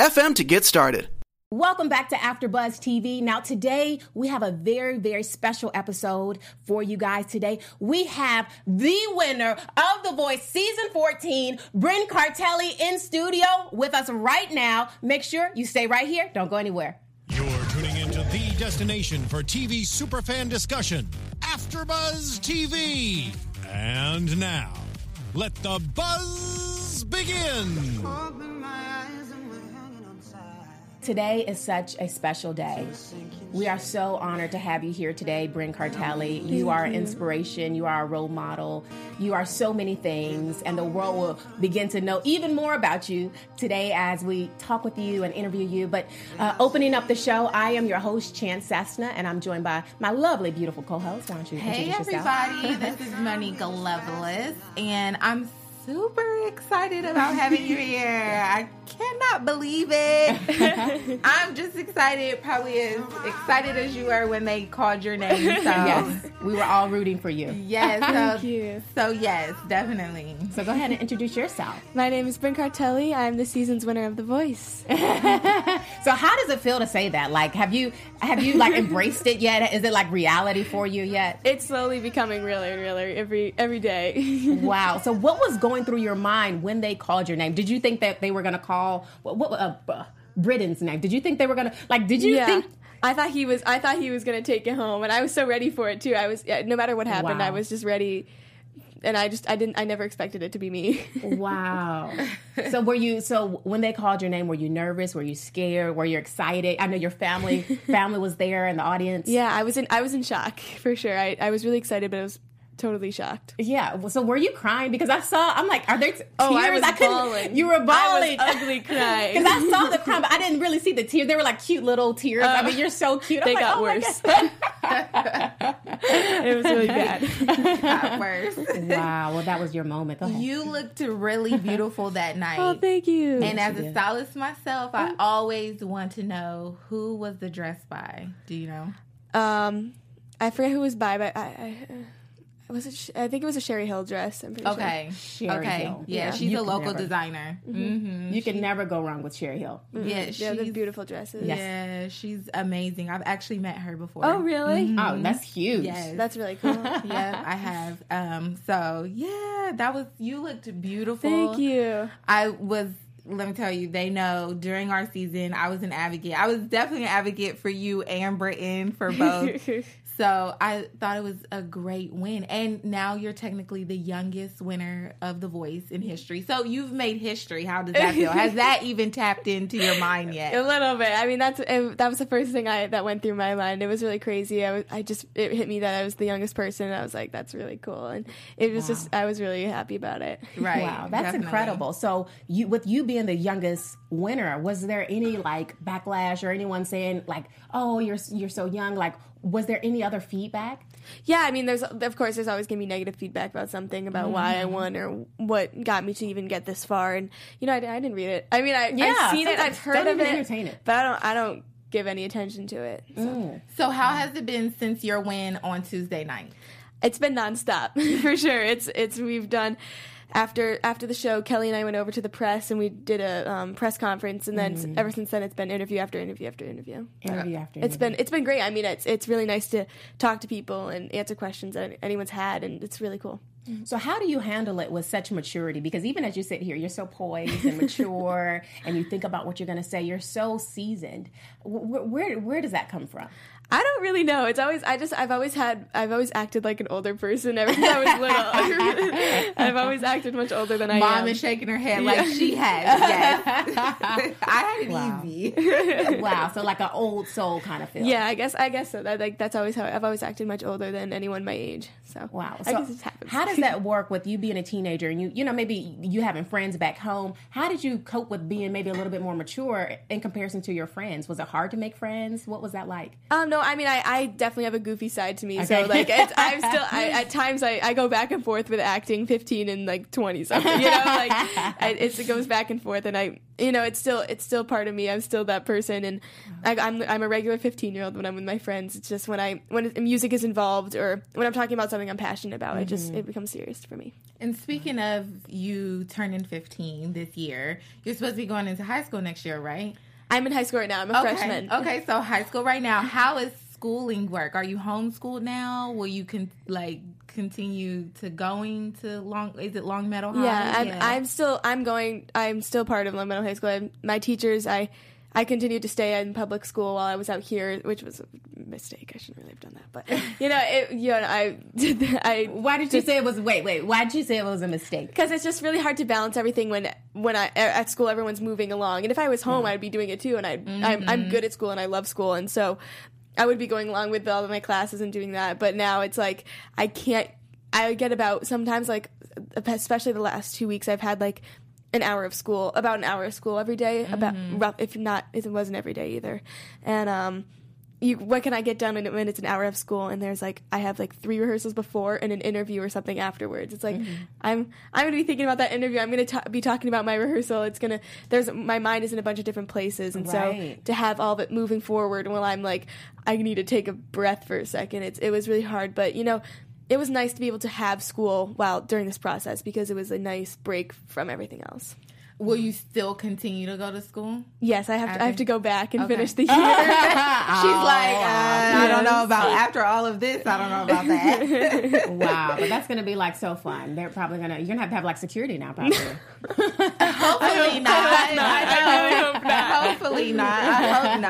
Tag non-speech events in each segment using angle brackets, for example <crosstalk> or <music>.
anchor.fm FM to get started. Welcome back to AfterBuzz TV. Now today we have a very very special episode for you guys today. We have the winner of The Voice season 14, Brynn Cartelli in studio with us right now. Make sure you stay right here. Don't go anywhere. You're tuning into the destination for TV superfan discussion, AfterBuzz TV. And now, let the buzz begin. Today is such a special day. We are so honored to have you here today, Brynn Cartelli. You are an inspiration, you are a role model, you are so many things, and the world will begin to know even more about you today as we talk with you and interview you. But uh, opening up the show, I am your host, Chance Cessna, and I'm joined by my lovely, beautiful co host. Why don't you Hey, introduce everybody, <laughs> this is Monique Loveless, and I'm super excited about having you <laughs> here. I cannot believe it. <laughs> I'm just excited, probably as excited as you were when they called your name. <laughs> So Yes, we were all rooting for you. yes, Thank so, you. so yes, definitely. So go ahead and introduce yourself. My name is Brynn Cartelli. I'm the season's winner of The Voice. So how does it feel to say that? Like, have you have you like embraced it yet? Is it like reality for you yet? It's slowly becoming realer and realer every every day. Wow. So what was going through your mind when they called your name? Did you think that they were going to call what, what uh, uh, Britton's name? Did you think they were going to like? Did you yeah. think? I thought he was. I thought he was gonna take it home, and I was so ready for it too. I was. yeah, No matter what happened, Wow. I was just ready. And I just. I didn't. I never expected it to be me. <laughs> Wow. so were you? So when they called your name, were you nervous? Were you scared? Were you excited? I know your family <laughs> family was there in the audience. yeah, I was in. I was in shock for sure. I. I was really excited, but I was totally shocked. Yeah. Well, So were you crying? Because I saw. I'm like, are there t- tears? Oh, I was couldn't. bawling. You were bawling. I was <laughs> ugly crying. Because I saw the crying, but I didn't really see the tears. They were like cute little tears. I mean, you're so cute. I'm they like, got oh worse. <laughs> <laughs> It was really bad. Got worse. Wow. Well, that was your moment. Go ahead. you looked really beautiful that night. oh, thank you. and as a did. stylist myself, I always want to know who was the dress by. Do you know? Um, I forget who was by, but I, I uh, was it. Sh- I think it was a Sherri Hill dress. I'm pretty sure. Okay. Sherri okay. Hill. Yeah, Yeah. she's You a local never- designer. Mm-hmm. You can never go wrong with Sherri Hill. Yeah, Yeah, the she's beautiful dresses. Yes. Yeah, she's amazing. I've actually met her before. Oh, really? Oh, that's huge. Yes. That's really cool. <laughs> yeah, I have. Um, so yeah, that was you looked beautiful. Thank you. I was let me tell you, they know during our season I was an advocate. I was definitely an advocate for you and Britton for both. <laughs> so I thought it was a great win. And now you're technically the youngest winner of The Voice in history. So you've made history. How does that feel? Has that even tapped into your mind yet? <laughs> A little bit. I mean, that's it, that was the first thing I that went through my mind. It was really crazy. I was, I just it hit me that I was the youngest person. And I was like, that's really cool, and it was just I was really happy about it. Right. Wow, that's definitely. incredible. So, you with you being the youngest winner, was there any like backlash or anyone saying like, "Oh, you're you're so young"? Like, was there any other feedback? Yeah, I mean, there's of course there's always gonna be negative feedback about something about why I mm-hmm. won or what got me to even get this far, and you know I, I didn't read it. I mean, I, Yeah, I've seen it, I've heard of it, entertain it. but I don't I don't give any attention to it. So. Mm. So how has it been since your win on Tuesday night? It's been nonstop <laughs> for sure. It's it's we've done after after the show. Kelly and I went over to the press and we did a um, press conference, and then s- ever since then it's been interview after interview after interview. Interview after It's interview. been it's been great. I mean, it's it's really nice to talk to people and answer questions that anyone's had, and it's really cool. So how do you handle it with such maturity? Because even as you sit here, you're so poised and mature, <laughs> and you think about what you're going to say. You're so seasoned. Where, where where does that come from? I don't really know. It's always I just I've always had I've always acted like an older person ever since I was little. <laughs> I've always acted much older than I Mom am. Mom is shaking her head like she has. Yes. <laughs> I had it Wow. easy. <laughs> wow, so like an old soul kind of feel. yeah, I guess I guess so. That, like that's always how I've always acted much older than anyone my age. So Wow. I So guess it happens. how does that work with you being a teenager and you, you know, maybe you having friends back home? How did you cope with being maybe a little bit more mature in comparison to your friends? Was it hard to make friends? What was that like? Um, no, I mean, I, I definitely have a goofy side to me. Okay. So like, it's, I'm <laughs> still I, at times I, I go back and forth with acting 15 and like 20 something. You know, like <laughs> I, it's, it goes back and forth, and I you know it's still it's still part of me. I'm still that person, and I, I'm I'm a regular 15 year old when I'm with my friends. It's just when I when music is involved or when I'm talking about something I'm passionate about, it just it mm-hmm. becomes serious for me. And speaking of you turning 15 this year, you're supposed to be going into high school next year, right? I'm in high school right now. I'm a Okay. freshman. Okay, so high school right now. How is schooling work? Are you homeschooled now? Will you can like continue to going to long? Is it Longmeadow High? Yeah, I'm, I'm still I'm going I'm still part of Longmeadow High School. I'm, my teachers I I continued to stay in public school while I was out here, which was mistake. I shouldn't really have done that, but you know, it, you know, I did <laughs> that- I Why did you say it was? Wait, wait. Why did you say it was a mistake? because it's just really hard to balance everything when when I at school everyone's moving along, and if I was home, I'd be doing it too, and I I'm, I'm good at school and I love school, and so I would be going along with all of my classes and doing that. But now it's like I can't. I get about sometimes like especially the last two weeks I've had like an hour of school, about an hour of school every day, about rough, if not if it wasn't every day either, and um you what can I get done when, it's an hour of school and there's like I have like three rehearsals before and an interview or something afterwards. It's like mm-hmm. I'm I'm gonna be thinking about that interview. I'm gonna ta- be talking about my rehearsal. It's gonna there's my mind is in a bunch of different places and Right. so to have all of it moving forward while I'm like I need to take a breath for a second. It's it was really hard, but you know. It was nice to be able to have school while during this process because it was a nice break from everything else. Will you still continue to go to school? Yes, I have to, I have to go back and Okay. finish the <laughs> year. <laughs> She's like, uh, I don't know about after all of this. I don't know about that. <laughs> wow, but that's gonna be like so fun. They're probably gonna. You're gonna have to have like security now, probably. Hopefully not. I know. Hopefully not. I hope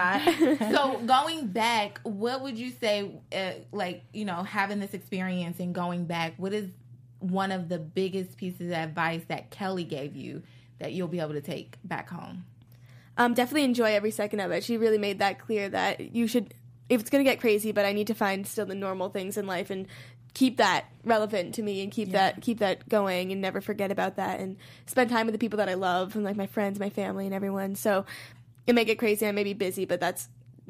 not. So going back, what would you say? Uh, like you know, having this experience and going back, what is one of the biggest pieces of advice that Kelly gave you that you'll be able to take back home? um, definitely enjoy every second of it. She really made that clear that you should, if it's going to get crazy, but I need to find still the normal things in life and keep that relevant to me and keep that keep that going and never forget about that and spend time with the people that I love and like my friends, my family, and everyone. So it may get crazy. I may be busy, but that's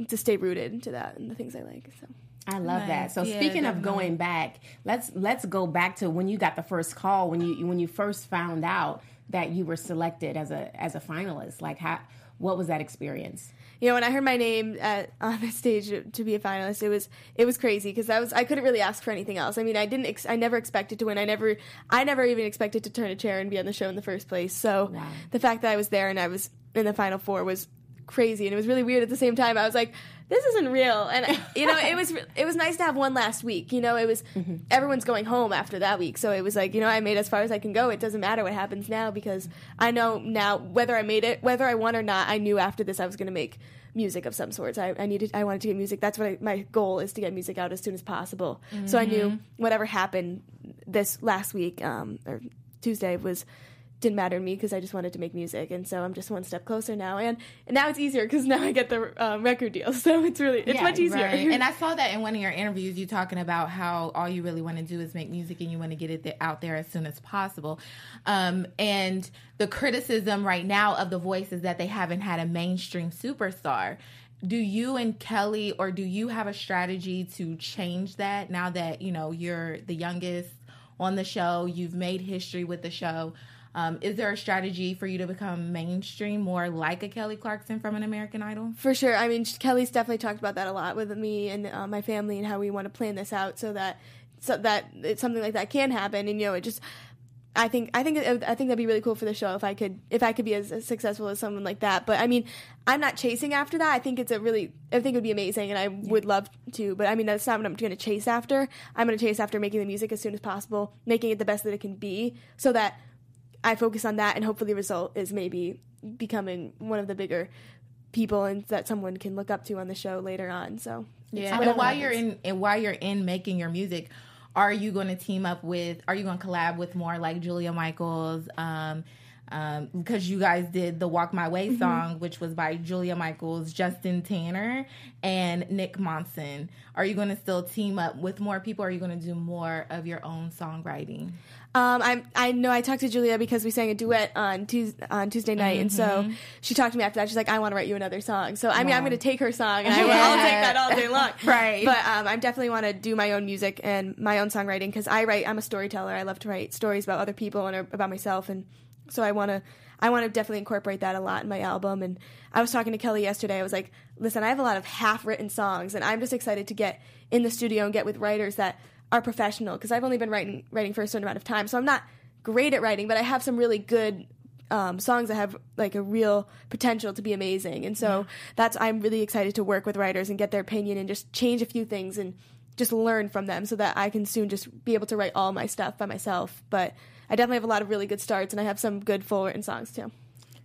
to stay rooted to that and the things I like. So. I love that. So Yeah, speaking of definitely. going back, let's let's go back to when you got the first call when you when you first found out that you were selected as a as a finalist. Like how what was that experience? you know when I heard my name at, on the stage to be a finalist, it was it was crazy because I was I couldn't really ask for anything else. I mean, I didn't ex- I never expected to win. I never I never even expected to turn a chair and be on the show in the first place. So Wow. the fact that I was there and I was in the final four was crazy and it was really weird at the same time. I was like, this isn't real, and you know it <laughs> was it was nice to have one last week. You know, it was everyone's going home after that week, so it was like you know I made as far as I can go. It doesn't matter what happens now because I know now whether I made it, whether I won or not. I knew after this I was going to make music of some sorts. I, I needed, I wanted to get music. That's what I, my goal is to get music out as soon as possible. So I knew whatever happened this last week um, or Tuesday was didn't matter to me because I just wanted to make music, and so I'm just one step closer now. And, and now it's easier because now I get the um, record deal, <laughs> so it's really it's Yeah, much easier. Right. <laughs> And I saw that in one of your interviews, you talking about how all you really want to do is make music and you want to get it th- out there as soon as possible. Um, and the criticism right now of The Voice is that they haven't had a mainstream superstar. Do you and Kelly, or do you have a strategy to change that now that you know you're the youngest on the show? You've made history with the show. Um, is there a strategy for you to become mainstream, more like a Kelly Clarkson from an American Idol? For sure. I mean, Kelly's definitely talked about that a lot with me and uh, my family and how we want to plan this out so that so that it's something like that can happen. And you know, it just I think I think I think that'd be really cool for the show if I could if I could be as, as successful as someone like that. But I mean, I'm not chasing after that. I think it's a really I think it would be amazing, and I would love to. But I mean, that's not what I'm going to chase after. I'm going to chase after making the music as soon as possible, making it the best that it can be, so that I focus on that, and hopefully, the result is maybe becoming one of the bigger people and that someone can look up to on the show later on. So Yeah, and while happens. you're in and while you're in making your music, are you going to team up with? Are you going to collab with more like Julia Michaels, um, um, because you guys did the Walk My Way song, which was by Julia Michaels, Justin Tranter, and Nick Monson. Are you going to still team up with more people? Or are you going to do more of your own songwriting? Um, I'm, I know I talked to Julia because we sang a duet on Tuesday, on Tuesday night, and so she talked to me after that. She's like, "I want to write you another song." So I mean, I'm going to take her song, and I will, I'll take that all day <laughs> long. Right. But um, I definitely want to do my own music and my own songwriting because I write. I'm a storyteller. I love to write stories about other people and about myself, and so I want to. I want to definitely incorporate that a lot in my album. And I was talking to Kelly yesterday. I was like, "Listen, I have a lot of half-written songs, and I'm just excited to get in the studio and get with writers that are professional because I've only been writing writing for a certain amount of time, so I'm not great at writing, but I have some really good um, songs that have like a real potential to be amazing. And so that's I'm really excited to work with writers and get their opinion and just change a few things and just learn from them so that I can soon just be able to write all my stuff by myself. But I definitely have a lot of really good starts and I have some good full written songs too.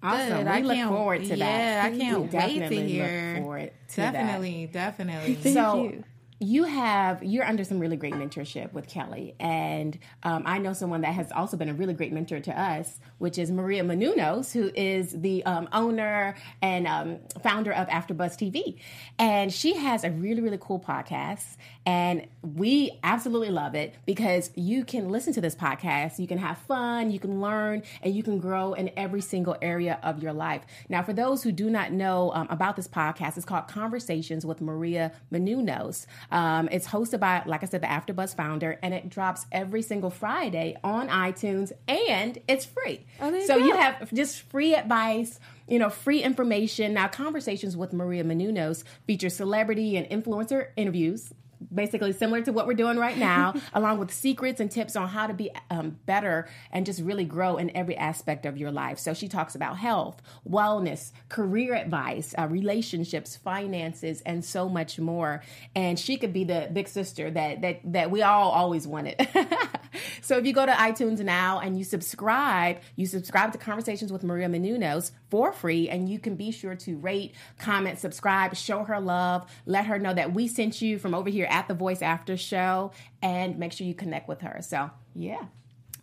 Awesome. Good. We I look can't- forward to that. yeah, I can't We wait to definitely look hear. forward to that. Definitely, definitely. <laughs> so you. You have you're under some really great mentorship with Kelly, and um, I know someone that has also been a really great mentor to us, which is Maria Menounos, who is the um, owner and um, founder of AfterBuzz TV, and she has a really really cool podcast, and we absolutely love it because you can listen to this podcast, you can have fun, you can learn, and you can grow in every single area of your life. Now, for those who do not know um, about this podcast, it's called Conversations with Maria Menounos. Um, it's hosted by, like I said, the AfterBuzz founder, and it drops every single Friday on iTunes, and it's free. Oh, there you so you have just free advice. You know, free information. Now, Conversations with Maria Menounos feature celebrity and influencer interviews, basically similar to what we're doing right now, <laughs> along with secrets and tips on how to be um, better and just really grow in every aspect of your life. So she talks about health, wellness, career advice, uh, relationships, finances, and so much more. And she could be the big sister that that that we all always wanted. <laughs> so if you go to iTunes now and you subscribe, you subscribe to Conversations with Maria Menounos for free, and you can be sure to rate, comment, subscribe, show her love, let her know that we sent you from over here at the Voice After Show, and make sure you connect with her. So yeah.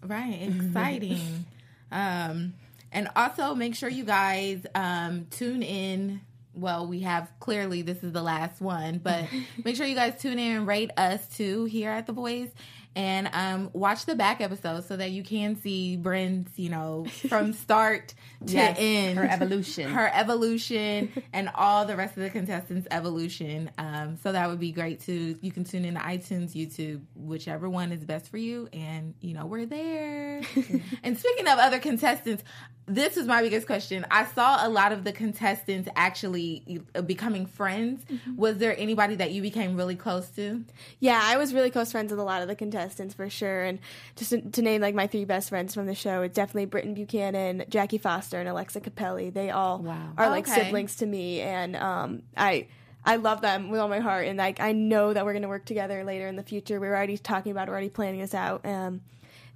Right, <laughs> exciting. um, and also make sure you guys um, tune in. Well, we have clearly this is the last one, but <laughs> make sure you guys tune in and rate us too here at the Voice, and um, watch the back episodes so that you can see Brynn's, you know, from <laughs> start to Yes, end, her evolution. her evolution, and all the rest of the contestants' evolution. Um, so that would be great too. You can tune in to iTunes, YouTube, whichever one is best for you, and you know we're there. <laughs> and speaking of other contestants, this is my biggest question. I saw a lot of the contestants actually uh, becoming friends. Was there anybody that you became really close to? Yeah, I was really close friends with a lot of the contestants for sure. And just to, to name like my three best friends from the show, it's definitely Britton Buchanan, Jackie Foster, and Alexa Cappelli. They all Wow. are like Okay. siblings to me, and um, I I love them with all my heart. And like I know that we're gonna work together later in the future. We're already talking about, it, already planning this out. Um,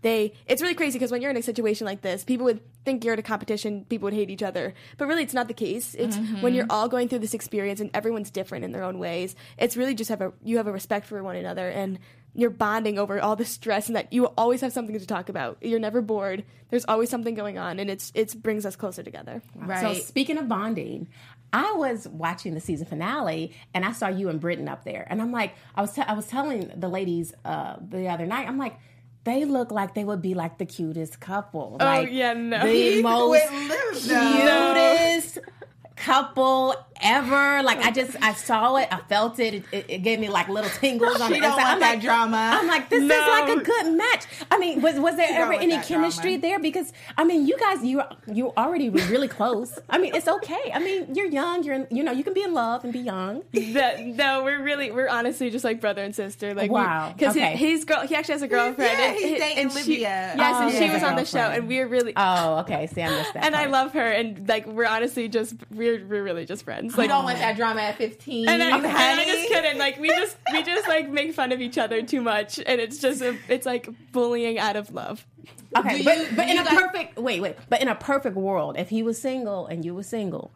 they it's really crazy because when you're in a situation like this, people would think you're at a competition, people would hate each other, but really it's not the case. It's when you're all going through this experience and everyone's different in their own ways. It's really just have a you have a respect for one another and you're bonding over all the stress and that you always have something to talk about. You're never bored. There's always something going on and it's it brings us closer together. Right. So speaking of bonding, I was watching the season finale and I saw you and Britton up there, and I'm like, I was te- I was telling the ladies uh, the other night, I'm like. They look like they would be like the cutest couple. Like yeah, no. The <laughs> most Liz, cutest couple ever. Like I just I saw it, I felt it. It, it, it gave me like little tingles <laughs> on She the don't inside. want I'm that like, drama. I'm like, this is like a good match. I mean, was was there don't ever any chemistry drama. there? Because I mean, you guys, you you already were really close. I mean, it's okay. I mean, you're young. You're in, you know you can be in love and be young. that no, we're really we're honestly just like brother and sister. Like Wow. because Okay. his girl he actually has a girlfriend. Yeah, and, he's dating and she- Olivia. yes, Oh, and he she was on the show, and we're really. Oh, okay. See, I missed that. and I love her, and like we're honestly just we're we're really just friends. You Like, don't want that drama at 15. and, I, and I honey. just couldn't. Like we just we just like make fun of each other too much, and it's just a, it's like bullying out of love. Okay, Do but but in a guys- perfect wait wait, but in a perfect world, if he was single and you were single.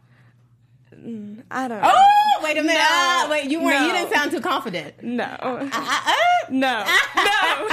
I don't. know. Oh, wait a minute. No. Ah, wait, you weren't. You didn't sound too confident. No, Ah, ah. no, no.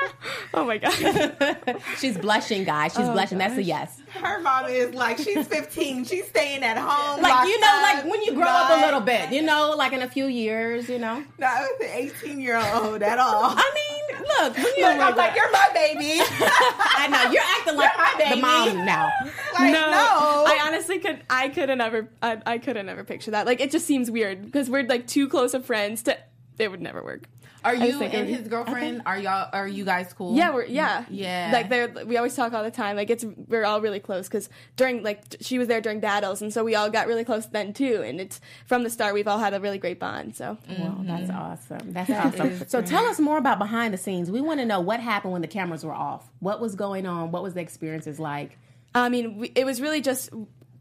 <laughs> <laughs> Oh my god. <laughs> She's blushing, guys. She's oh, blushing. That's a yes. Her mom is like she's 15. She's staying at home. Like you know, locked like when you grow up a little bit, you know, like in a few years, you know. Not an 18 year old at all. I mean, look, when you Look, I'm like, you're my baby. <laughs> I know you're acting like my baby. the mom now. like, no. I honestly could. I could have never. I, I could have never pictured that. Like, it just seems weird because we're like too close of friends to. It would never work. Are you thinking- and his girlfriend? Are y'all? Are you guys cool? Yeah, we're yeah, Yeah. Like they're we always talk all the time. Like it's we're all really close because during like she was there during battles, and so we all got really close then too. And it's from the start we've all had a really great bond. So Well, that's awesome. That's awesome. So tell us more about behind the scenes. We want to know what happened when the cameras were off. What was going on? What was the experiences like? I mean, we, it was really just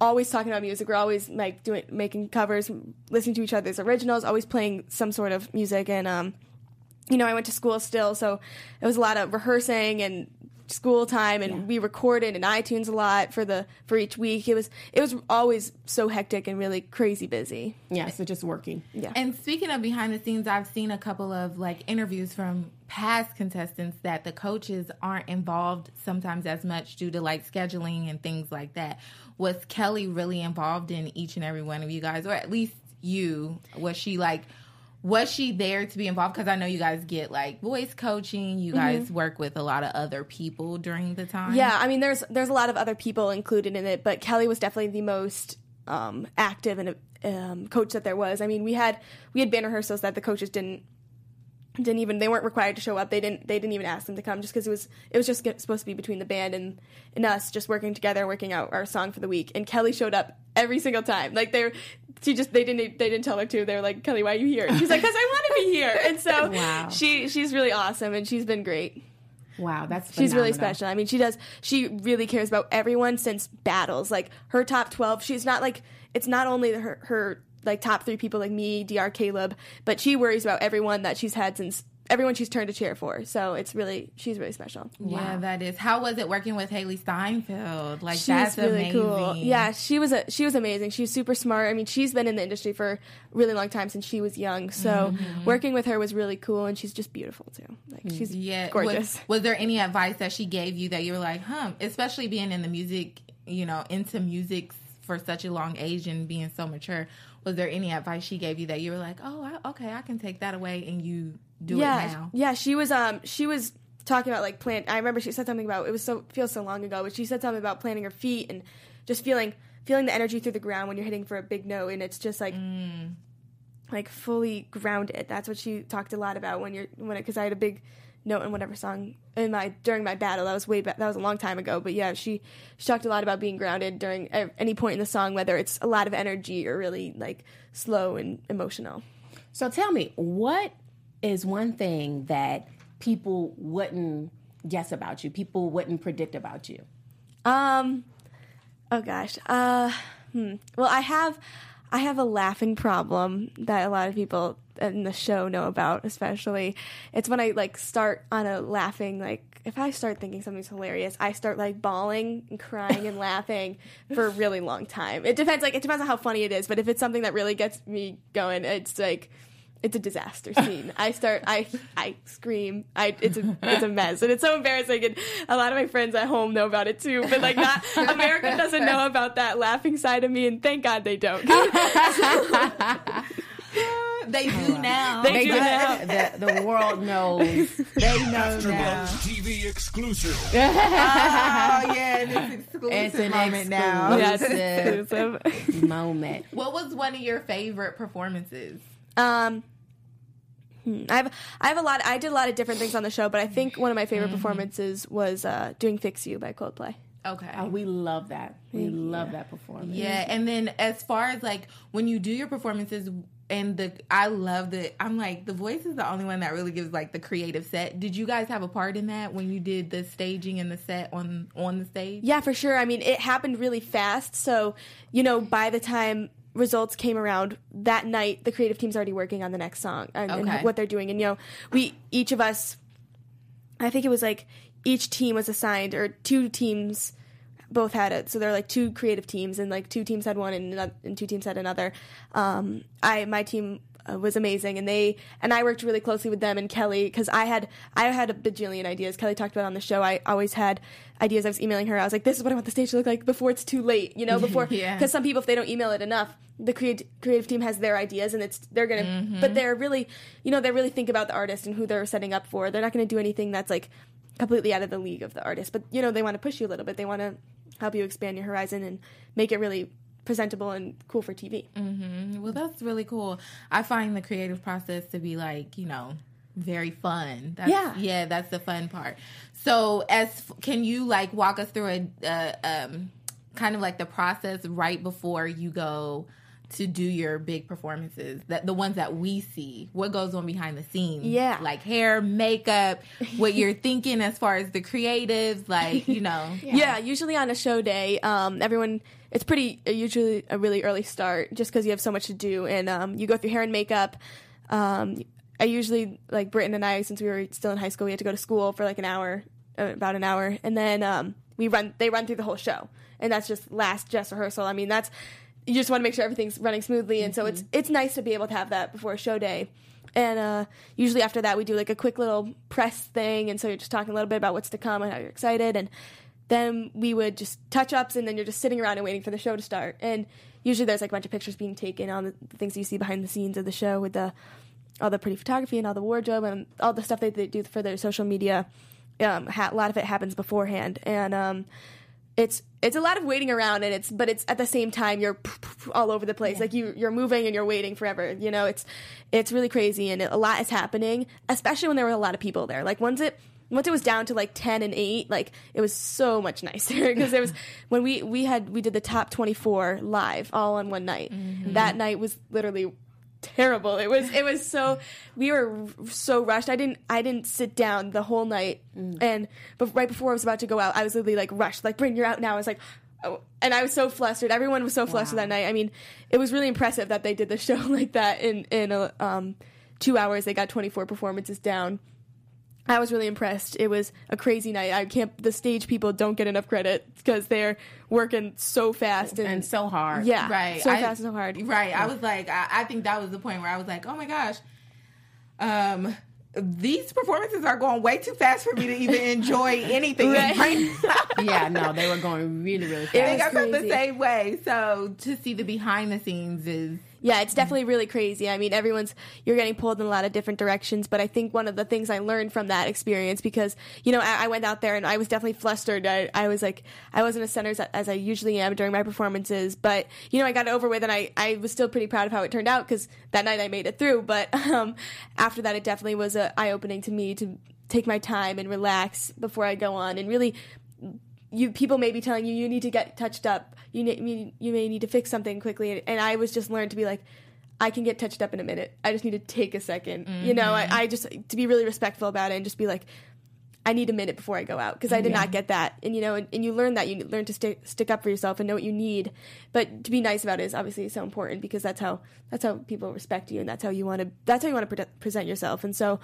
always talking about music. We're always like doing making covers, listening to each other's originals, always playing some sort of music. And um, you know, I went to school still, so it was a lot of rehearsing and school time and we recorded in iTunes a lot for the for each week. It was it was always so hectic and really crazy busy. Yeah, so just working. Yeah. And speaking of behind the scenes, I've seen a couple of like interviews from past contestants that the coaches aren't involved sometimes as much due to like scheduling and things like that. Was Kelly really involved in each and every one of you guys, or at least you? Was she like? Was she there to be involved? Because I know you guys get like voice coaching. You guys work with a lot of other people during the time. Yeah, I mean, there's there's a lot of other people included in it, but Kelly was definitely the most um, active and um, coach that there was. I mean, we had we had band rehearsals that the coaches didn't didn't even they weren't required to show up. They didn't they didn't even ask them to come just because it was it was just supposed to be between the band and and us just working together, working out our song for the week. And Kelly showed up every single time. Like they she just they didn't they didn't tell her to. They were like, Kelly, why are you here? And she's like, because I want to be here. And so <laughs> Wow. she she's really awesome and she's been great. Wow, that's She's really special. I mean, she does. She really cares about everyone since battles. Like her top twelve. She's not like it's not only her her like top three people like me, Dr. Caleb, but she worries about everyone that she's had since everyone she's turned a chair for. So it's really she's really special. yeah, that is. How was it working with Hailee Steinfeld? Like She's that's really amazing. cool. Yeah, she was a she was amazing. She's super smart. I mean, she's been in the industry for a really long time since she was young. So mm-hmm. working with her was really cool, and she's just beautiful too. Like mm. she's Yeah. gorgeous. Was, was there any advice that she gave you that you were like, huh? Especially being in the music, you know, into music for such a long age and being so mature. Was there any advice she gave you that you were like, oh, I, okay, I can take that away and you do yeah, it now? Yeah, she was um she was talking about like plant. I remember she said something about it was so feels so long ago, but she said something about planting her feet and just feeling feeling the energy through the ground when you're hitting for a big note and it's just like like fully grounded. That's what she talked a lot about when you're when it because I had a big note in whatever song in my during my battle that was way back that was a long time ago but yeah she she talked a lot about being grounded during any point in the song whether it's a lot of energy or really like slow and emotional So tell me, what is one thing that people wouldn't guess about you? People wouldn't predict about you? Um. Oh gosh. Uh. Hmm. Well, I have, I have a laughing problem that a lot of people in the show know about. Especially, it's when I like start on a laughing like. If I start thinking something's hilarious, I start like bawling and crying and <laughs> laughing for a really long time. It depends, like it depends on how funny it is. But if it's something that really gets me going, it's like it's a disaster <laughs> scene. I start, I, I scream. I, it's a, it's a mess, and it's so embarrassing. And a lot of my friends at home know about it too, but like not America doesn't know about that laughing side of me, and thank God they don't. <laughs> They do now. They do do. now. The, the world knows. <laughs> They know AfterBuzz now. TV exclusive. <laughs> Oh yeah, it's exclusive It's an moment now. Yeah, exclusive exclusive. <laughs> moment. What was one of your favorite performances? Um, hmm, I have I have a lot. I did a lot of different things on the show, but I think one of my favorite performances was uh, doing "Fix You" by Coldplay. Okay. Oh, we love that. We love that performance. Yeah, and then as far as like when you do your performances and the I love the I'm like the voice is the only one that really gives like the creative set. Did you guys have a part in that when you did the staging and the set on on the stage? Yeah, for sure. I mean, it happened really fast. So, you know, by the time results came around that night, the creative team's already working on the next song and, and what they're doing. And, you know, we, each of us, I think it was like each team was assigned, or two teams both had it. So there are like two creative teams, and like two teams had one, and, and two teams had another. Um, I my team uh, was amazing, and they and I worked really closely with them and Kelly because I had I had a bajillion ideas. Kelly talked about it on the show. I always had ideas. I was emailing her. I was like, "This is what I want the stage to look like before it's too late." You know, <laughs> before because Yeah. some people if they don't email it enough, the creative creative team has their ideas, and it's they're gonna. But they're really, you know, they really think about the artist and who they're setting up for. They're not gonna do anything that's like completely out of the league of the artist. But you know, they want to push you a little bit. They want to help you expand your horizon and make it really presentable and cool for TV. Well, that's really cool. I find the creative process to be like, you know, very fun. That's, Yeah. yeah, that's the fun part. So, as can you like walk us through a uh, um, kind of like the process right before you go to do your big performances? That the ones that we see. What goes on behind the scenes? Yeah. like hair, makeup, what you're <laughs> thinking as far as the creatives, like you know. <laughs> Yeah. usually on a show day, um, everyone it's pretty uh, usually a really early start just because you have so much to do, and um, you go through hair and makeup. Um, I usually like Britton and I, since we were still in high school, we had to go to school for like an hour, uh, about an hour, and then um, we run. They run through the whole show, and that's just last dress rehearsal. I mean, that's you just want to make sure everything's running smoothly, and so it's it's nice to be able to have that before a show day. And uh, usually after that, we do like a quick little press thing, and so you're just talking a little bit about what's to come and how you're excited, and then we would just touch ups, and then you're just sitting around and waiting for the show to start. And usually there's like a bunch of pictures being taken on the, the things you see behind the scenes of the show with the all the pretty photography and all the wardrobe and all the stuff that they do for their social media. Um, ha- a lot of it happens beforehand, and um, it's it's a lot of waiting around, and it's but it's at the same time you're all over the place, like you you're moving and you're waiting forever. You know, it's it's really crazy, and a lot is happening, especially when there were a lot of people there. Like once it once it was down to like 10 and 8 like it was so much nicer <laughs> because there was <laughs> when we we had we did the top 24 live all on one night mm-hmm. that night was literally terrible. It was it was so we were so rushed. I didn't i didn't sit down the whole night. And but right before i was about to go out i was literally like rushed. Like bring you're out now. I was like oh, and i was so flustered. Everyone was so flustered that night. I mean it was really impressive that they did the show <laughs> like that in in a, um two hours. They got 24 performances down I was really impressed. It was a crazy night. I can't. The stage people don't get enough credit because they're working so fast and, and so hard. yeah, right so I- fast so hard. right i was like I, I think that was the point where i was like oh my gosh um these performances are going way too fast for me to even <laughs> enjoy anything Right. right <laughs> now. yeah, no, they were going really, really It I fast. think I felt the same way. So to see the behind the scenes is Yeah, it's definitely really crazy. I mean, everyone's you're getting pulled in a lot of different directions, but I think one of the things I learned from that experience because you know I, I went out there and I was definitely flustered. I, I was like I wasn't as center as, I usually am during my performances, but you know I got it over with and I I was still pretty proud of how it turned out because that night I made it through. But <laughs> um, after that, it definitely was eye opening to me to take my time and relax before I go on and really you people may be telling you you need to get touched up. You need you may need to fix something quickly, and I was just learned to be like, I can get touched up in a minute. I just need to take a 2nd You know, I, mm-hmm. I just to be really respectful about it and just be like, I need a minute before I go out because I did not get that. And you know, and, and you learn that you learn to stick stick up for yourself and know what you need. But to be nice about it is obviously so important because that's how that's how people respect you and that's how you want to that's how you want to pre- present yourself. And so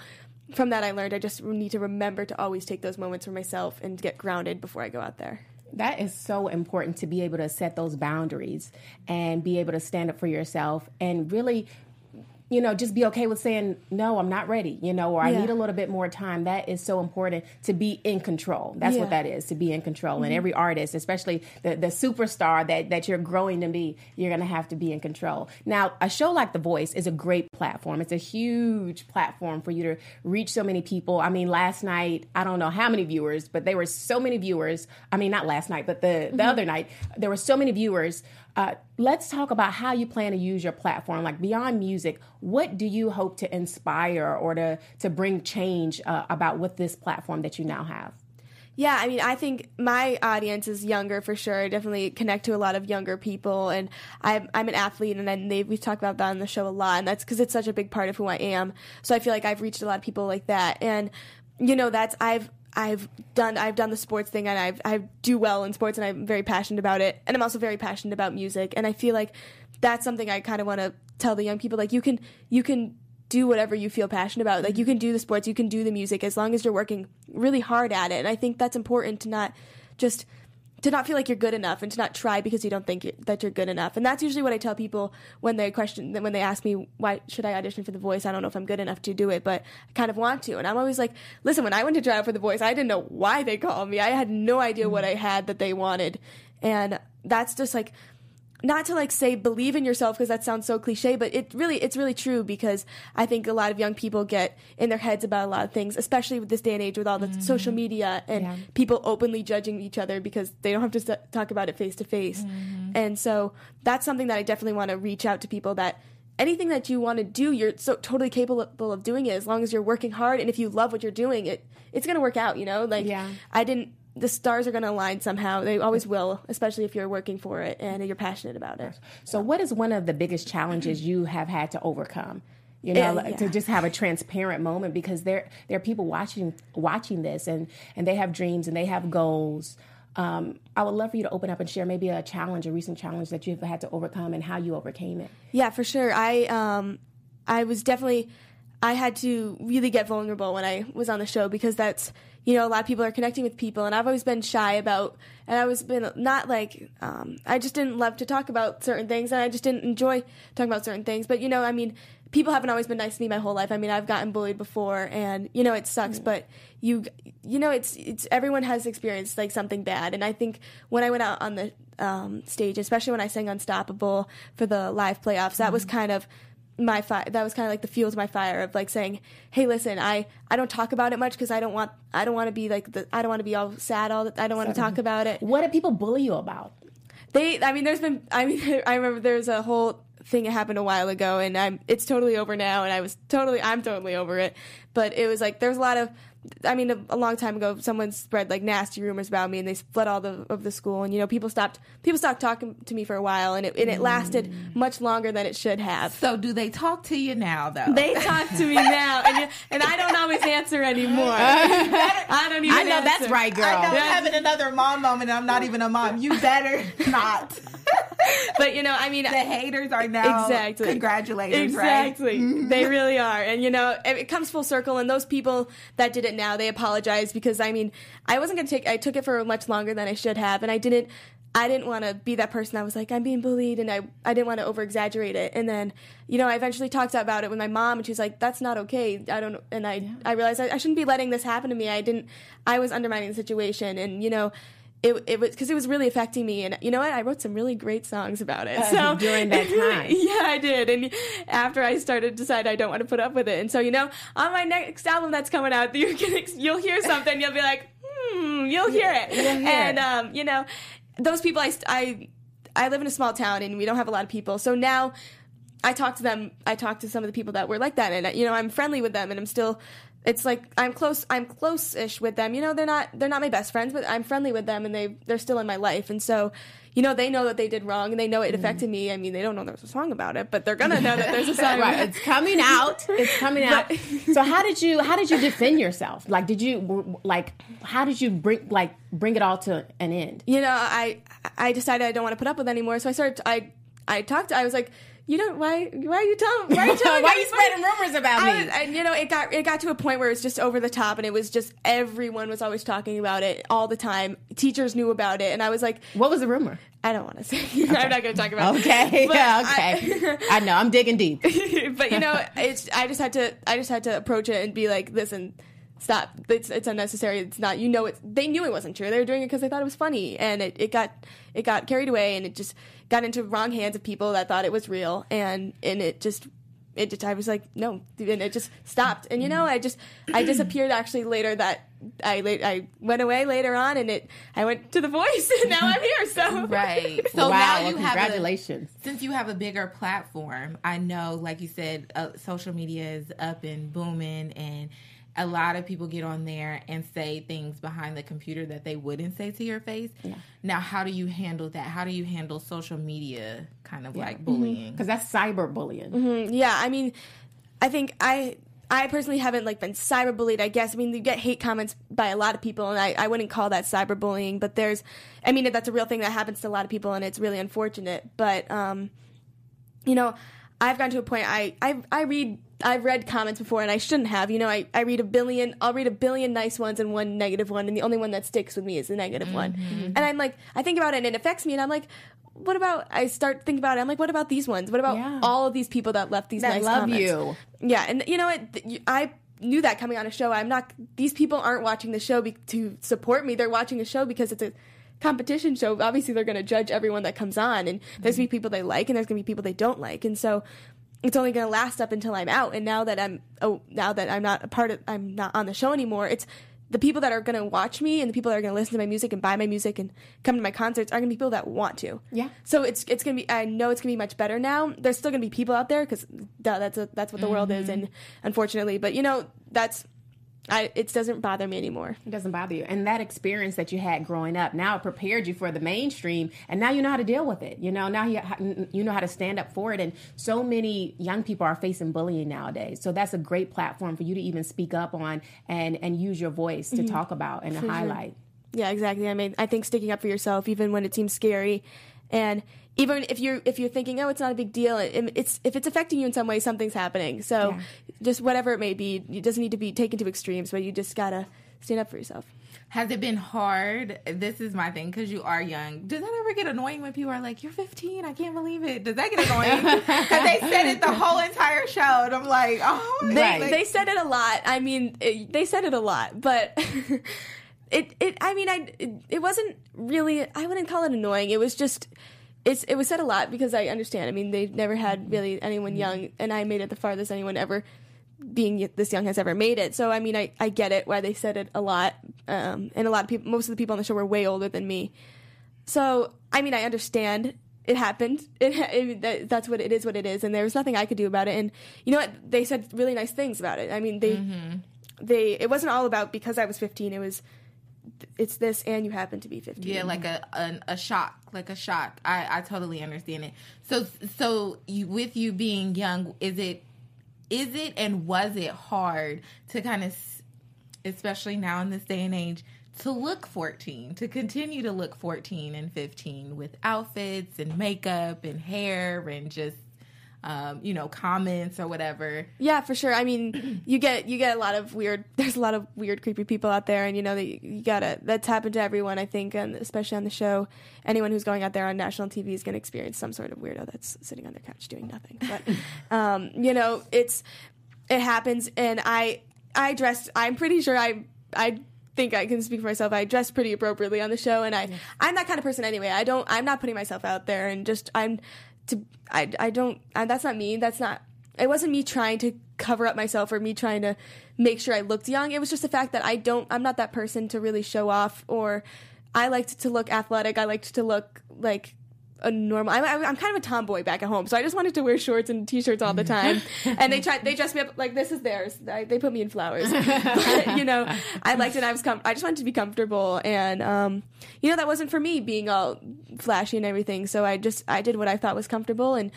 from that I learned I just need to remember to always take those moments for myself and get grounded before I go out there. That is so important to be able to set those boundaries and be able to stand up for yourself and really you know, just be okay with saying, no, I'm not ready, you know, or I Yeah. need a little bit more time. That is so important to be in control. That's what that is, to be in control. And mm-hmm. every artist, especially the, the superstar that, that you're growing to be, you're going to have to be in control. Now, a show like The Voice is a great platform. It's a huge platform for you to reach so many people. I mean, last night, I don't know how many viewers, but there were so many viewers. I mean, not last night, but the, the mm-hmm. other night, there were so many viewers. Uh, let's talk about how you plan to use your platform. Like beyond music, what do you hope to inspire or to to bring change uh, about with this platform that you now have? Yeah, I mean, I think my audience is younger for sure. I definitely connect to a lot of younger people, and I'm I'm an athlete, and then we've talked about that on the show a lot, and that's because it's such a big part of who I am. So I feel like I've reached a lot of people like that, and you know, that's I've I've done I've done the sports thing, and I've I do well in sports, and I'm very passionate about it, and I'm also very passionate about music, and I feel like that's something I kind of want to tell the young people, like you can you can do whatever you feel passionate about. Like you can do the sports, you can do the music as long as you're working really hard at it. And I think that's important to not just to not feel like you're good enough and to not try because you don't think that you're good enough. And that's usually what I tell people when they question when they ask me why should I audition for The Voice? I don't know if I'm good enough to do it, but I kind of want to. And I'm always like, listen, when I went to try out for The Voice, I didn't know why they called me. I had no idea what mm-hmm. I had that they wanted. And that's just like not to like say believe in yourself because that sounds so cliche but it really it's really true because i think a lot of young people get in their heads about a lot of things especially with this day and age with all the social mm-hmm. media and Yeah. people openly judging each other because they don't have to s- talk about it face to face mm-hmm. and so that's something that i definitely want to reach out to people that anything that you want to do you're so totally capable of doing it as long as you're working hard and if you love what you're doing it it's going to work out you know like Yeah. i didn't the stars are going to align somehow they always will especially if you're working for it and you're passionate about it So, what is one of the biggest challenges you have had to overcome? You know, Yeah, like, yeah. to just have a transparent moment because there there are people watching watching this and and they have dreams and they have goals. Um, I would love for you to open up and share maybe a challenge, a recent challenge that you've had to overcome and how you overcame it. Yeah, for sure. I um I was definitely I had to really get vulnerable when I was on the show because that's you know a lot of people are connecting with people and I've always been shy about and I was been not like um I just didn't love to talk about certain things and I just didn't enjoy talking about certain things but you know I mean people haven't always been nice to me my whole life. I mean I've gotten bullied before and you know it sucks but you you know it's it's everyone has experienced like something bad and I think when I went out on the um, stage especially when I sang Unstoppable for the live playoffs that was kind of my fire that was kind of like the fuel to my fire of like saying hey listen i i don't talk about it much because i don't want i don't want to be like the i don't want to be all sad all the, i don't want to talk about it. What did people bully you about? they i mean there's been i mean <laughs> i remember there's a whole thing that happened a while ago and i'm it's totally over now and i was totally i'm totally over it. But it was like there's a lot of I mean, a, a long time ago, someone spread like nasty rumors about me, and they fled all the of the school. And you know, people stopped people stopped talking to me for a while, and it and it lasted mm. much longer than it should have. So do they talk to you now though? They talk to me now, and, and I don't always answer anymore. <laughs> I don't even. I know that's right, girl. I know I'm having another mom moment and I'm not even a mom. You better <laughs> not. <laughs> But you know, I mean, The haters are now Exactly. Congratulations, right? Exactly. Mm-hmm. They <laughs> really are. And you know, it, it comes full circle and those people that did it now, they apologize because I mean, I wasn't going to take I took it for much longer than I should have and I didn't I didn't want to be that person that was like I'm being bullied and I I didn't want to over exaggerate it. And then, you know, I eventually talked about it with my mom and she was like that's not okay. I don't and I I realized I, I shouldn't be letting this happen to me. I didn't I was undermining the situation and you know, it, it was because it was really affecting me, and you know what? I wrote some really great songs about it. So during that <laughs> time. yeah, I did. And after I started to decide I don't want to put up with it. And so, you know, on my next album that's coming out, <laughs> you're gonna, you'll hear something, you'll be like, hmm, you'll hear it. and, um, you know, those people, I, I, I live in a small town and we don't have a lot of people. So now I talk to them, I talk to some of the people that were like that. And, you know, I'm friendly with them and I'm still, it's like I'm close. I'm close-ish with them. You know, they're not they're not my best friends, but I'm friendly with them, and they they're still in my life. And so, you know, they know that they did wrong, and they know it mm-hmm. affected me. I mean, they don't know there's a song about it, but they're gonna know that there's a <laughs> song. right about it. it's coming out it's coming <laughs> out so how did you how did you defend yourself like did you like how did you bring like bring it all to an end You know, I I decided I don't want to put up with it anymore. So I started. I I talked. I was like, you don't. Why why are you <laughs> telling? Why are you telling? Why are you spreading rumors about me? was, and you know, it got it got to a point where it was just over the top, and it was just everyone was always talking about it all the time. Teachers knew about it, and I was like, what was the rumor I don't want to say. <laughs> I'm not going to talk about. it. okay <laughs> But yeah I- okay I, know i'm digging deep but you know, it's I just had to I just had to approach it and be like, listen, stop. It's it's unnecessary. It's not. You know, it. They knew it wasn't true. They were doing it because they thought it was funny, and it, it got it got carried away, and it just got into wrong hands of people that thought it was real, and and it just. It just, I was like, no, and it just stopped. And you know, I just, I disappeared actually later that I, la- I went away later on and it, I went to the voice <laughs> and now I'm here. So, Right. <laughs> So wow now well, you have a, congratulations since you have a bigger platform, I know, like you said, uh, social media is up and booming, and a lot of people get on there and say things behind the computer that they wouldn't say to your face. Now, how do you handle that? How do you handle social media kind of like bullying? because that's cyberbullying Yeah, I mean, I think I I personally haven't like been cyberbullied. I guess I mean you get hate comments by a lot of people, and I, I wouldn't call that cyberbullying. But there's, I mean that's a real thing that happens to a lot of people, and it's really unfortunate. But um, you know, I've gotten to a point. I I, I read I've read comments before and I shouldn't have. You know, I, I read a billion, I'll read a billion nice ones and one negative one, and the only one that sticks with me is the negative one. Mm-hmm. And I'm like, I think about it and it affects me, and I'm like, what about, I start thinking about it, I'm like, what about these ones? What about Yeah. all of these people that left these That nice love comments? you. Yeah, and you know what? I knew that coming on a show. I'm not, these people aren't watching the show be- to support me, they're watching a show because it's a, competition show obviously they're going to judge everyone that comes on and there's going to be people they like and there's going to be people they don't like and so it's only going to last up until I'm out. And now that I'm oh now that I'm not a part of I'm not on the show anymore, it's the people that are going to watch me and the people that are going to listen to my music and buy my music and come to my concerts are going to be people that want to. Yeah. So it's it's going to be I know it's going to be much better now. There's still going to be people out there cuz that's a, that's what the world is mm-hmm. and unfortunately, but you know, that's I it doesn't bother me anymore. It doesn't bother you. And that experience that you had growing up, now it prepared you for the mainstream, and now you know how to deal with it. You know, now you you know how to stand up for it. And so many young people are facing bullying nowadays. So that's a great platform for you to even speak up on and and use your voice to mm-hmm. talk about and to highlight. Yeah, exactly. I mean, I think sticking up for yourself, even when it seems scary, and even if you're if you're thinking, oh, it's not a big deal, it, it's if it's affecting you in some way, something's happening. So, Yeah. Just whatever it may be, it doesn't need to be taken to extremes, but you just gotta stand up for yourself. Has it been hard? This is my thing because you are young. Does that ever get annoying when people are like, "You're 15"? I can't believe it. Does that get annoying? <laughs> Because they said it the whole entire show, and I'm like, "Oh, They Right. they said it a lot. I mean, it, they said it a lot, but <laughs> it it I mean, I it, it wasn't really. I wouldn't call it annoying. It was just. It's, it was said a lot because I understand. I mean, they've never had really anyone young, and I made it the farthest anyone ever being this young has ever made it. So I mean, I, I get it why they said it a lot. Um, and a lot of people, most of the people on the show were way older than me. So I mean, I understand it happened. It, it that, that's what it is. What it is, and there was nothing I could do about it. And you know what? They said really nice things about it. I mean, they they it wasn't all about because I was 15. It was it's this and you happen to be 15. Yeah, like a, a a shock, like a shock. I I totally understand it. So so you with you being young, is it is it and was it hard to kind of especially now in this day and age to look 14, to continue to look 14 and 15 with outfits and makeup and hair and just um, you know, comments or whatever. Yeah, for sure. I mean, <clears throat> you get you get a lot of weird. <laughs> There's a lot of weird, creepy people out there, and you know that you, you gotta. That's happened to everyone, I think, and especially on the show. Anyone who's going out there on national TV is going to experience some sort of weirdo that's sitting on their couch doing nothing. But <laughs> um, you know, it's it happens, and I I dressed. I'm pretty sure I I think I can speak for myself. I dress pretty appropriately on the show, and I I'm that kind of person anyway. I don't. I'm not putting myself out there, and just I'm to. I I don't. I, that's not me. That's not. It wasn't me trying to cover up myself or me trying to make sure I looked young. It was just the fact that I don't. I'm not that person to really show off, or I liked to look athletic. I liked to look like a normal. I'm, I'm kind of a tomboy back at home, so I just wanted to wear shorts and t-shirts all the time. <laughs> and they tried, they dressed me up like this is theirs. I, they put me in flowers, <laughs> but you know, I liked it. I was, com- I just wanted to be comfortable, and um, you know, that wasn't for me being all flashy and everything. So I just, I did what I thought was comfortable and.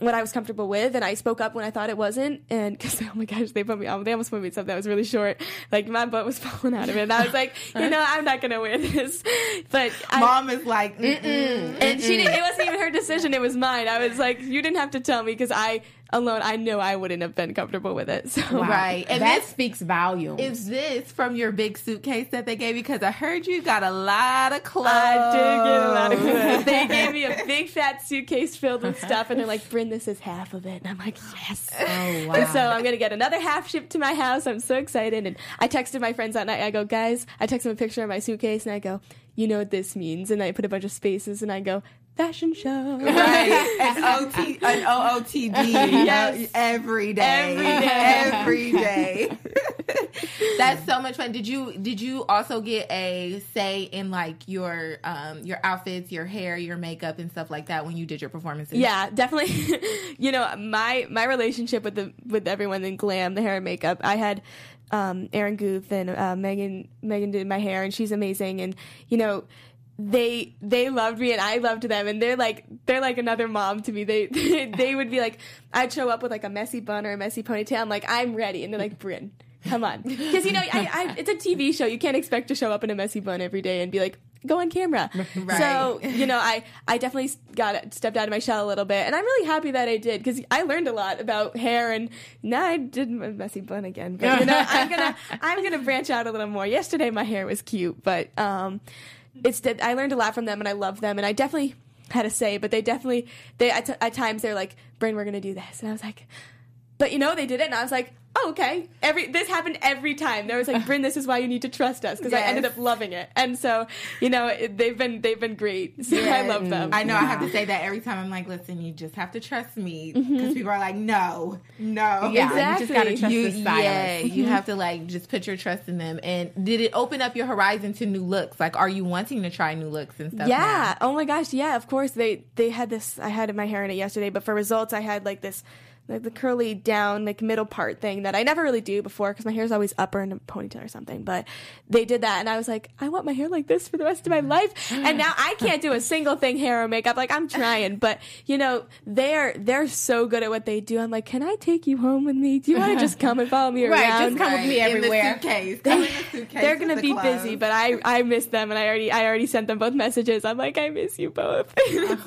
What I was comfortable with, and I spoke up when I thought it wasn't, and <laughs> because oh my gosh, they put me on. They almost put me in something that was really short, like my butt was <laughs> falling out of it. And I was like, you know, I'm not gonna wear this. But I, Mom is like, Mm-mm. and she didn't, it wasn't even her decision it was mine i was like you didn't have to tell me because i alone i know i wouldn't have been comfortable with it <laughs> so Wow. Right. And that this- speaks volumes. Is this from your big suitcase that they gave you? Because I heard you got a lot of clothes. I did get a lot of oh. clothes. They <laughs> gave me a big fat suitcase filled with stuff, and they're like, <laughs> "Brynn, this is half of it." And I'm like, "Yes." oh wow. And so I'm gonna get another half shipped to my house. I'm so excited. And I texted my friends that night. I go, guys, I text them a picture of my suitcase, and I go, "You know what this means?" And I put a bunch of spaces, and I go, "Fashion show." Right. <laughs> An OT, an OOTD. Yes. Every day. Every day. Every day. <laughs> That's so much fun. Did you did you also get a say in like your um your outfits, your hair, your makeup and stuff like that when you did your performances? Yeah, definitely. <laughs> you know, my my relationship with the with everyone in glam, the hair and makeup. I had um, Erin Guth and uh, Megan. Megan did my hair, and she's amazing. And you know, they they loved me, and I loved them. And they're like they're like another mom to me. They <laughs> they, would be like, I'd show up with like a messy bun or a messy ponytail. I'm like, I'm ready, and they're like, Brynn. Come on, because you know I, I, it's a TV show. You can't expect to show up in a messy bun every day and be like, go on camera. <laughs> Right. So you know, I I definitely got stepped out of my shell a little bit, and I'm really happy that I did because I learned a lot about hair. And now I did my messy bun again, but you know, I'm gonna <laughs> I'm gonna branch out a little more. Yesterday my hair was cute, but um, it's I learned a lot from them, and I love them, and I definitely had to say, but they definitely they at, t- at times they're like, "Brain, we're gonna do this," and I was like. But you know they did it, and I was like, "Oh, okay." Every this happened every time. There was like, "Brynn, this is why you need to trust us," because I ended up loving it, and so you know it, they've been they've been great. So I love them. I know I have to say that every time. I'm like, listen, you just have to trust me because Mm-hmm. people are like, no, no. Yeah, you just gotta trust You, the stylist. yeah, you have to like just put your trust in them. And did it open up your horizon to new looks? Like, are you wanting to try new looks and stuff? yeah. Oh my gosh. Yeah. Of course they they had this. I had my hair in it yesterday, but for results, I had like this. Like the curly down, like middle part thing that I never really do before because my hair is always up or in a ponytail or something. But they did that, and I was like, I want my hair like this for the rest of my mm. life. And now I can't do a single thing, hair or makeup. Like I'm <laughs> trying, but you know they're they're so good at what they do. I'm like, can I take you home with me? Do you want to just come and follow me <laughs> around? Right, around? just come with me In the everywhere. suitcase. <laughs> Come in the suitcase they're gonna the be clothes. busy, but I I miss them, and I already I already sent them both messages. I'm like, I miss you both.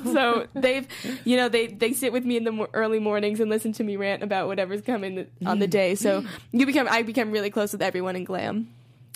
so they've, you know, they they sit with me in the mo- early mornings and listen to me rant about whatever's coming th- on the <laughs> day. So you become I become really close with everyone in glam.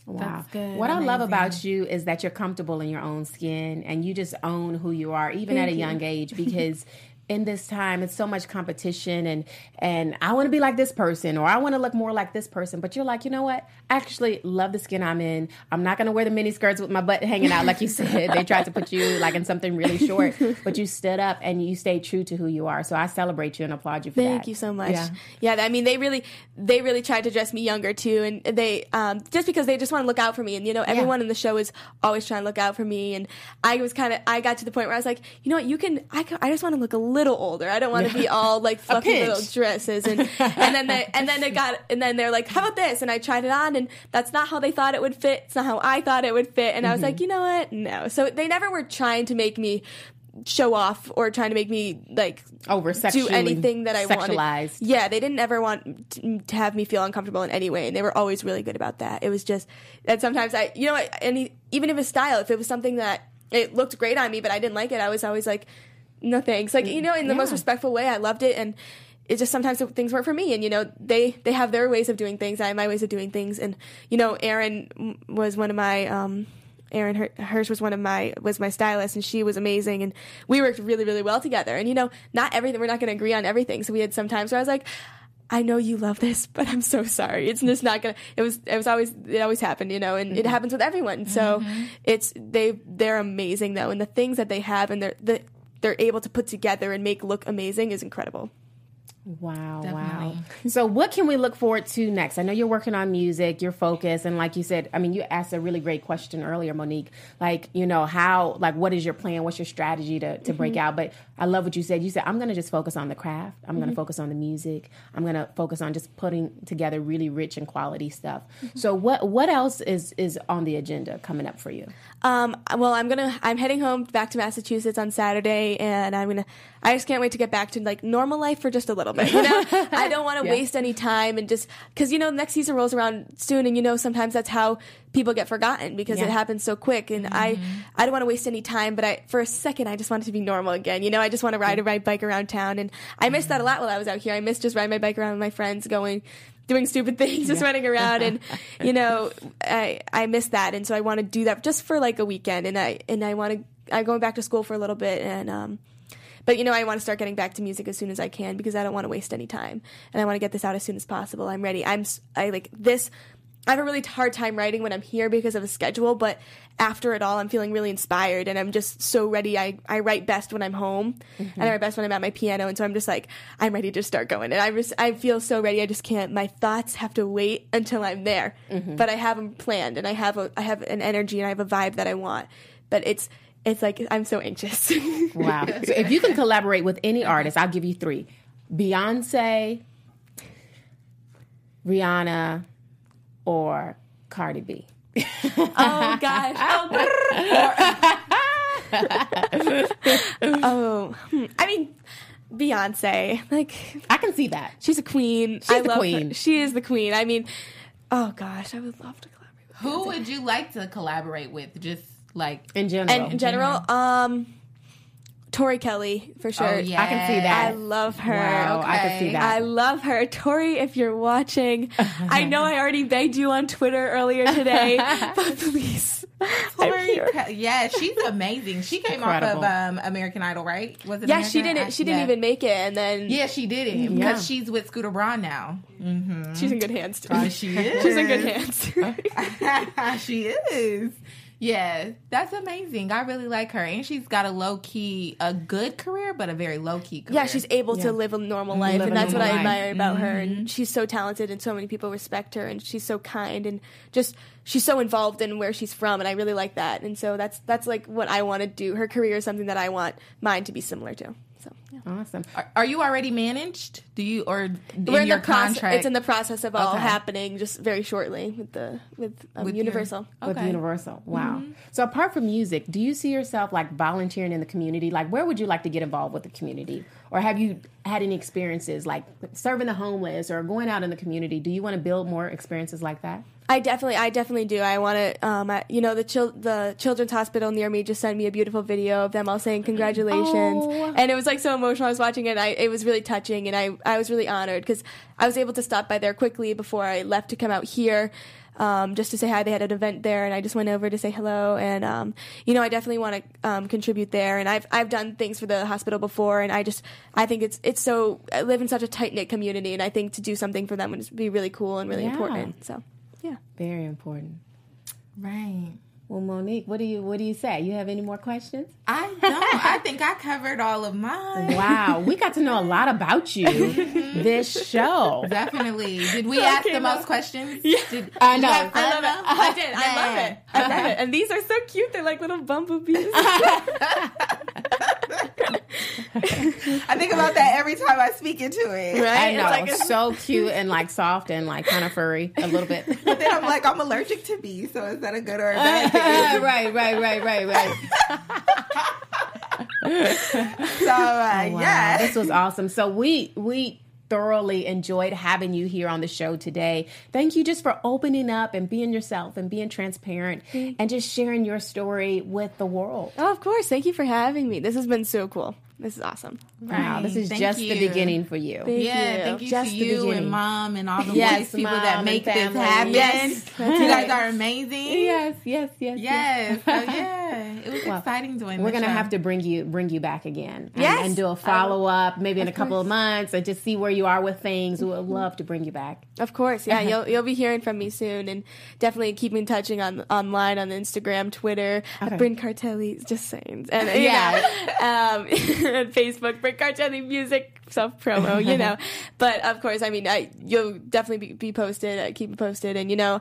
Wow. That's good. What I love about you is that you're comfortable in your own skin and you just own who you are, even at a you. young age, <laughs> because in this time it's so much competition and and I want to be like this person or I want to look more like this person. But you're like, you know what? I actually love the skin I'm in. I'm not gonna wear the mini skirts with my butt hanging out, like you said. <laughs> they tried to put you like in something really short, but you stood up and you stayed true to who you are. So I celebrate you and applaud you for that. Thank you so much. Yeah. Yeah. I mean, they really, they really tried to dress me younger too, and they, um, just because they just want to look out for me, and you know, everyone in the show is always trying to look out for me, and I was kind of, I got to the point where I was like, you know what, you can, I, ca- I just want to look a little older. I don't want to be all like <laughs> fluffy little dresses, and and then they, and then they got, and then they're like, how about this? And I tried it on, and that's not how they thought it would fit. It's not how I thought it would fit, and I was like, mm-hmm. you know what, no. So they never were trying to make me show off or trying to make me like Over do anything that I wanted. sexualized. Yeah, they didn't ever want to have me feel uncomfortable in any way, and they were always really good about that. It was just that sometimes I, you know, any even if it's style, if it was something that it looked great on me, but I didn't like it, I was always like, no thanks. Like you know, in the most respectful way, I loved it, and it just sometimes things weren't for me, and you know, they they have their ways of doing things, I have my ways of doing things, and you know, Erin mm, was one of my. um Erin Her- Hirsch was one of my was my stylist, and she was amazing, and we worked really really well together. And you know, not everything we're not going to agree on everything, so we had some times where I was like, I know you love this, <laughs> but I'm so sorry. It's just not gonna. It was. It was always. It always happened, you know, and it happens with everyone. So it's they. They're amazing though, and the things that they have, and they're the, they're able to put together and make look amazing is incredible. Wow, wow. <laughs> So, what can we look forward to next? I know you're working on music, you're focused, and like you said, I mean, you asked a really great question earlier, Monique. Like, you know, how, like, what is your plan? What's your strategy to, to break mm-hmm. out? But I love what you said. You said, I'm going to just focus on the craft, I'm going to focus on the music, I'm going to focus on just putting together really rich and quality stuff. So, what what else is is on the agenda coming up for you? Um, well, I'm gonna. I'm heading home back to Massachusetts on Saturday, and I'm gonna. I just can't wait to get back to like normal life for just a little bit. You know, <laughs> I don't want to Yeah. waste any time and just because you know next season rolls around soon, and you know sometimes that's how people get forgotten because Yeah. it happens so quick. And I, I don't want to waste any time. But I, for a second, I just want it to be normal again. You know, I just want to ride a ride bike around town, and I missed that a lot while I was out here. I missed just riding my bike around with my friends, going doing stupid <laughs> things, just running around, and <laughs> you know, I I miss that, and so I want to do that just for like a weekend, and I and I want to I'm going back to school for a little bit, and um, but you know, I want to start getting back to music as soon as I can because I don't want to waste any time, and I want to get this out as soon as possible. I'm ready. I'm I like this. I have a really hard time writing when I'm here because of the schedule, but after it all, I'm feeling really inspired and I'm just so ready. I, I write best when I'm home and I mm-hmm. write best when I'm at my piano. And so I'm just like, I'm ready to start going. And I just, I feel so ready. I just can't, my thoughts have to wait until I'm there, mm-hmm. but I have them planned and I have a, I have an energy and I have a vibe that I want, but it's, it's like, I'm so anxious. <laughs> Wow. so, if you can collaborate with any artist, I'll give you three Beyonce, Rihanna, or Cardi B. <laughs> oh gosh. Oh, oh. <laughs> I mean, Beyonce. Like, I can see that. she's a queen. She's I the love queen. Her. She is the queen. I mean, oh gosh, I would love to collaborate with Who would you like to collaborate with? Just Like in general. and in general, um, Tori Kelly for sure. Oh, yeah. I can see that. I love her. Wow, I can see that. I love her. Tori, if you're watching, I know I already begged you on Twitter earlier today, <laughs> but please. I'm Tori. Ke- yeah, she's amazing. She came Incredible. off of um, American Idol, right? Was it? Yeah, she didn't. I- She didn't yeah. even make it, and then Yeah, she didn't Yeah. because she's with Scooter Braun now. she's in good hands. Too. Oh, she is. <laughs> She's in good hands. <laughs> she is. Yeah, that's amazing. I really like her, and she's got a low key, a good career, but a very low key career. yeah, she's able to live a normal life, Live and that's what normal I life. admire about her. And mm-hmm. she's so talented, and so many people respect her, and she's so kind, and just she's so involved in where she's from, and I really like that. And so that's that's like what I want to do. Her career is something that I want mine to be similar to. So yeah. awesome. Are, are you already managed? Do you or we're in your the process. contract? It's in the process of all Okay. happening, just very shortly with the with, um, With your- Universal. with Universal. Wow. So apart from music, do you see yourself like volunteering in the community? Like where would you like to get involved with the community? Or have you had any experiences like serving the homeless or going out in the community? Do you want to build more experiences like that? I definitely, I definitely do. I want to, um, I, you know, the chil- the children's hospital near me just sent me a beautiful video of them all saying congratulations, Oh. and it was like so emotional. I was watching it, and I, it was really touching, and I, I was really honored because I was able to stop by there quickly before I left to come out here. Um, just to say hi, they had an event there, and I just went over to say hello. And um, you know, I definitely want to um, contribute there. And I've I've done things for the hospital before, and I just I think it's it's so I live in such a tight knit community, and I think to do something for them would be really cool and really Yeah. important. So yeah. Very important. right. Well, Monique, what do you what do you say? You have any more questions? I don't. I think I covered all of mine. Wow, we got to know a lot about you <laughs> this show. Definitely. Did we ask the most questions? Yeah. Did, I know. have I love it. I did. I love it. I love it. And these are so cute. They're like little bumblebees. <laughs> <laughs> <laughs> I think about that every time I speak into it. right? I It's know, like it's a- so <laughs> cute and like soft and like kind of furry a little bit. <laughs> But then I'm like, I'm allergic to bees, so is that a good or a bad thing? right, right, right, right, right. So uh, Wow, yeah, this was awesome. So we we thoroughly enjoyed having you here on the show today. Thank you just for opening up and being yourself and being transparent and just sharing your story with the world. Oh, of course. Thank you for having me. This has been so cool. This is awesome. Wow, this is Thank just the beginning for you. Thank yeah. you. Thank you Just to you beginning. and mom and all the Yes, people Mom that make this happen. Yes, you guys are amazing. Yes, yes, yes, Yes. So yeah, <laughs> it was exciting doing. This. We're gonna show. have to bring you bring you back again, and, Yes. and do a follow up, maybe in a couple of months, and just see where you are with things. We would love to bring you back. Of course, yeah. You'll you'll be hearing from me soon, and definitely keep me touching on online on Instagram, Twitter, Brynn Cartelli. Just saying, and Yeah. know, um, <laughs> <laughs> and Facebook, Brynn Cartelli Music self promo. You know, <laughs> but of course, I mean, I you'll definitely be, be posted. Uh, keep me posted, and you know,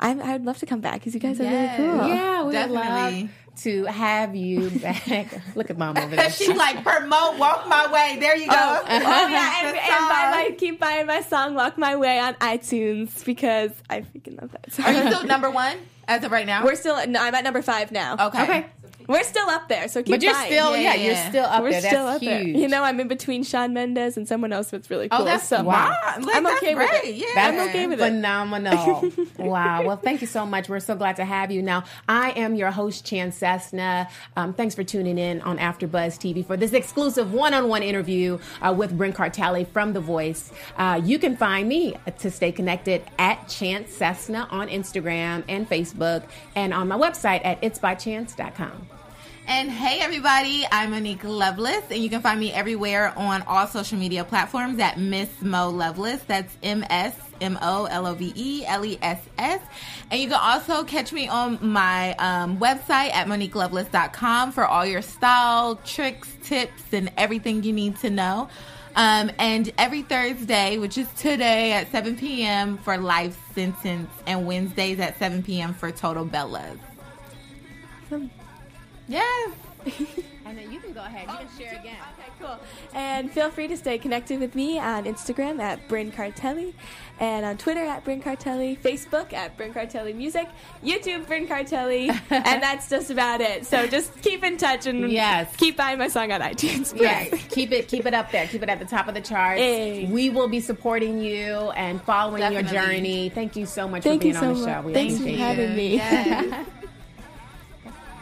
I'm, I'd love to come back because you guys are Yes. really cool. Yeah, we definitely. love to have you back. <laughs> Look at mom over there. She's like promote, walk my way. There you go. Oh, yeah, and, The and buy my, keep buying my song "Walk My Way" on iTunes because I freaking love that song. Are you still number one as of right now? We're still. No, I'm at number five now. okay. okay, We're still up there, so keep but you're buying. still, Yeah, yeah, yeah, you're still up there? We're there. That's still up huge. there. You know, I'm in between Shawn Mendes and someone else that's really cool. Oh, that's so wow. Like, I'm that's okay with great. it. Yeah. That's I'm okay with it. phenomenal. <laughs> wow. Well, thank you so much. We're so glad to have you. Now, I am your host, Chance Cessna. Um, thanks for tuning in on AfterBuzz TV for this exclusive one-on-one interview uh, with Brynn Cartelli from The Voice. Uh, you can find me to stay connected at Chance Cessna on Instagram and Facebook, and on my website at itsbychance.com. And hey, everybody, I'm Monique Loveless, and you can find me everywhere on all social media platforms at Miss Mo Loveless. That's M S M O L O V E L E S S. And you can also catch me on my um, website at MoniqueLoveless.com for all your style, tricks, tips, and everything you need to know. Um, and every Thursday, which is today at 7 p.m. for Life Sentence, and Wednesdays at 7 p.m. for Total Bellas. Yes. <laughs> And then you can go ahead. You can oh, share again. Okay, cool. And feel free to stay connected with me on Instagram at Brynn Cartelli, and on Twitter at Brynn Cartelli, Facebook at Brynn Cartelli Music, YouTube Brynn Cartelli, <laughs> and that's just about it. So just keep in touch and Yes. keep buying my song on iTunes. <laughs> Yes, keep it keep it up there. Keep it at the top of the charts. Hey. We will be supporting you and following your journey. Thank you so much Thank for being on so the show. much. We Thanks for having me. Yes.